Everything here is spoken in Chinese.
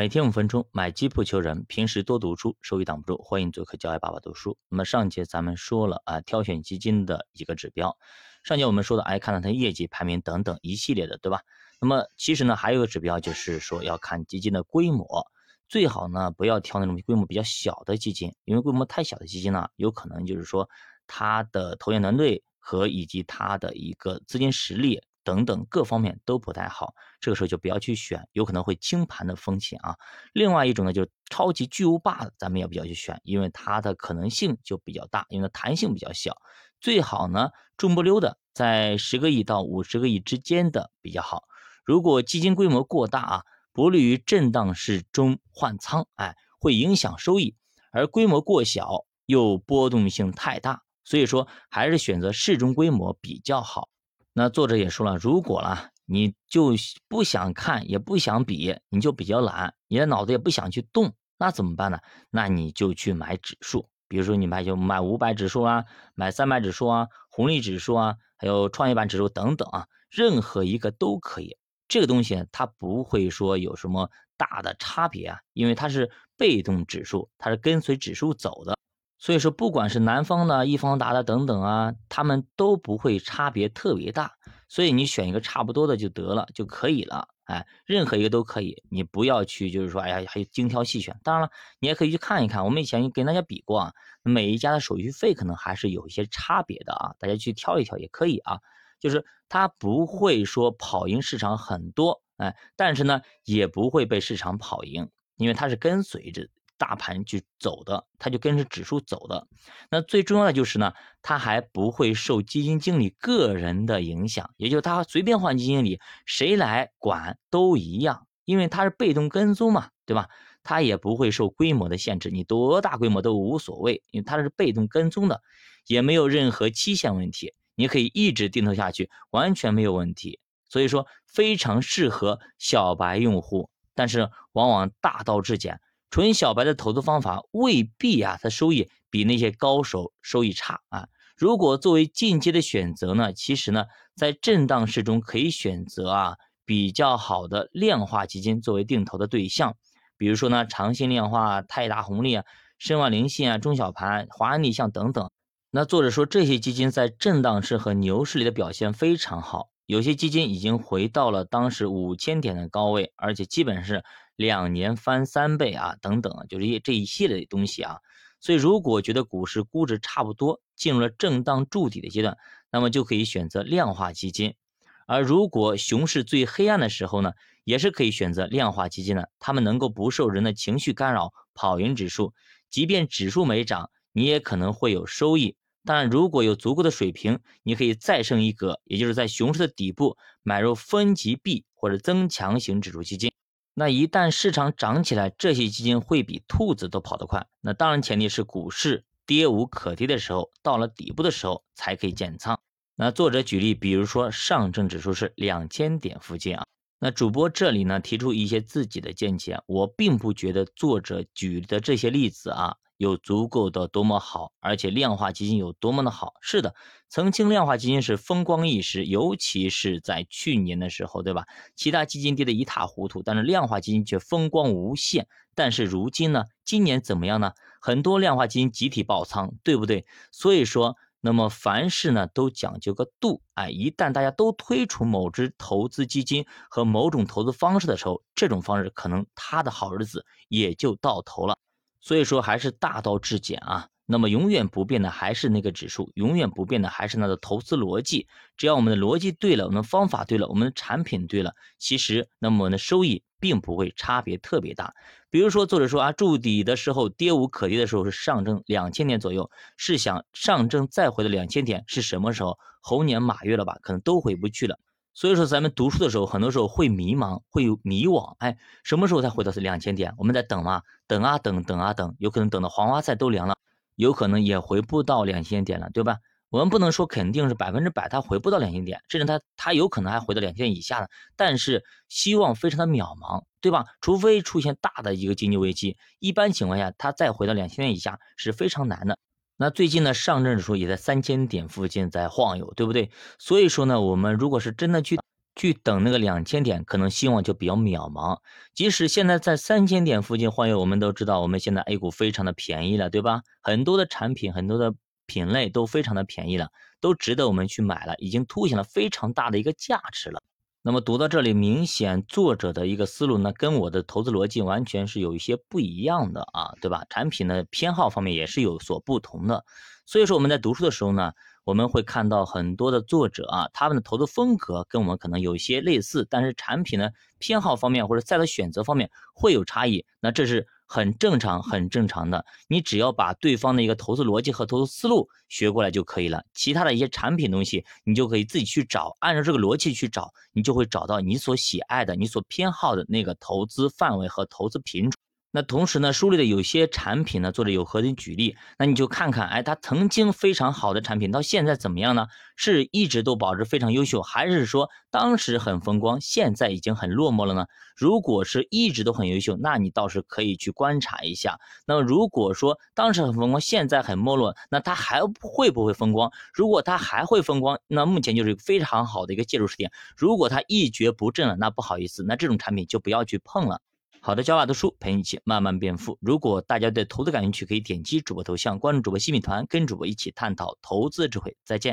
每天五分钟，买基不求人。平时多读书，收益挡不住。欢迎做客教爱爸爸读书。那么上节咱们说了啊，挑选基金的一个指标。上节我们说的，哎，看到它业绩排名等等一系列的，对吧？那么其实呢，还有个指标就是说要看基金的规模，最好呢不要挑那种规模比较小的基金，因为规模太小的基金呢，有可能就是说它的投研团队和以及它的一个资金实力。等等各方面都不太好，这个时候就不要去选，有可能会清盘的风险啊。另外一种呢，就是超级巨无霸，咱们也不要去选，因为它的可能性就比较大，因为它弹性比较小。最好呢，中不溜的，在十个亿到五十个亿之间的比较好。如果基金规模过大啊，不利于震荡市中换仓，哎，会影响收益；而规模过小又波动性太大，所以说还是选择适中规模比较好。那作者也说了，如果啦，你就不想看，也不想比，你就比较懒，你的脑子也不想去动，那怎么办呢？那你就去买指数，比如说你买就买五百指数啊，买三百指数啊，红利指数啊，还有创业板指数等等啊，任何一个都可以。这个东西它不会说有什么大的差别啊，因为它是被动指数，它是跟随指数走的。所以说，不管是南方的、易方达的等等啊，他们都不会差别特别大。所以你选一个差不多的就得了，就可以了。哎，任何一个都可以，你不要去就是说，哎呀，还精挑细选。当然了，你也可以去看一看。我们以前跟大家比过啊，每一家的手续费可能还是有一些差别的啊，大家去挑一挑也可以啊。就是它不会说跑赢市场很多，哎，但是呢，也不会被市场跑赢，因为它是跟随着。大盘去走的，它就跟着指数走的。那最重要的就是呢，它还不会受基金经理个人的影响，也就是它随便换基金经理，谁来管都一样，因为它是被动跟踪嘛，对吧？它也不会受规模的限制，你多大规模都无所谓，因为它是被动跟踪的，也没有任何期限问题，你可以一直定投下去，完全没有问题。所以说非常适合小白用户，但是往往大道至简。纯小白的投资方法未必啊，它收益比那些高手收益差啊。如果作为进阶的选择呢，其实呢，在震荡市中可以选择啊比较好的量化基金作为定投的对象，比如说呢，长信量化、泰达红利啊、申万灵信啊、中小盘、华安逆向等等。那作者说这些基金在震荡市和牛市里的表现非常好，有些基金已经回到了当时五千点的高位，而且基本是。两年翻三倍啊，等等，就是一这一系列的东西啊。所以，如果觉得股市估值差不多，进入了震荡筑底的阶段，那么就可以选择量化基金。而如果熊市最黑暗的时候呢，也是可以选择量化基金的。他们能够不受人的情绪干扰，跑赢指数。即便指数没涨，你也可能会有收益。当然，如果有足够的水平，你可以再升一格，也就是在熊市的底部买入分级币或者增强型指数基金。那一旦市场涨起来，这些基金会比兔子都跑得快。那当然前提是股市跌无可跌的时候，到了底部的时候才可以建仓。那作者举例，比如说上证指数是两千点附近啊。那主播这里呢提出一些自己的见解，我并不觉得作者举的这些例子啊。有足够的多么好，而且量化基金有多么的好？是的，曾经量化基金是风光一时，尤其是在去年的时候，对吧？其他基金跌得一塌糊涂，但是量化基金却风光无限。但是如今呢？今年怎么样呢？很多量化基金集体爆仓，对不对？所以说，那么凡事呢都讲究个度，哎，一旦大家都推出某只投资基金和某种投资方式的时候，这种方式可能它的好日子也就到头了。所以说还是大道至简啊，那么永远不变的还是那个指数，永远不变的还是那个投资逻辑。只要我们的逻辑对了，我们的方法对了，我们的产品对了，其实那么我们的收益并不会差别特别大。比如说作者说啊，筑底的时候跌无可跌的时候是上证两千点左右，试想上证再回到两千点是什么时候？猴年马月了吧？可能都回不去了。所以说，咱们读书的时候，很多时候会迷茫，会有迷惘。哎，什么时候才回到是两千点？我们在等吗？等啊等，等啊等，有可能等到黄花菜都凉了，有可能也回不到两千点了，对吧？我们不能说肯定是百分之百它回不到两千点，甚至它它有可能还回到两千以下的，但是希望非常的渺茫，对吧？除非出现大的一个经济危机，一般情况下，它再回到两千点以下是非常难的。那最近呢，上证指数也在三千点附近在晃悠，对不对？所以说呢，我们如果是真的去去等那个两千点，可能希望就比较渺茫。即使现在在三千点附近晃悠，我们都知道，我们现在 A 股非常的便宜了，对吧？很多的产品，很多的品类都非常的便宜了，都值得我们去买了，已经凸显了非常大的一个价值了。那么读到这里，明显作者的一个思路呢，跟我的投资逻辑完全是有一些不一样的啊，对吧？产品的偏好方面也是有所不同的。所以说我们在读书的时候呢。我们会看到很多的作者啊，他们的投资风格跟我们可能有一些类似，但是产品呢偏好方面或者赛道选择方面会有差异，那这是很正常、很正常的。你只要把对方的一个投资逻辑和投资思路学过来就可以了，其他的一些产品东西你就可以自己去找，按照这个逻辑去找，你就会找到你所喜爱的、你所偏好的那个投资范围和投资品种。那同时呢，书里的有些产品呢，作者有和你举例，那你就看看，哎，它曾经非常好的产品，到现在怎么样呢？是一直都保持非常优秀，还是说当时很风光，现在已经很落寞了呢？如果是一直都很优秀，那你倒是可以去观察一下。那么如果说当时很风光，现在很没落，那它还会不会风光？如果它还会风光，那目前就是非常好的一个介入时点。如果它一蹶不振了，那不好意思，那这种产品就不要去碰了。好的，教法读书陪你一起慢慢变富。如果大家对投资感兴趣，可以点击主播头像关注主播新米团，跟主播一起探讨投资智慧。再见。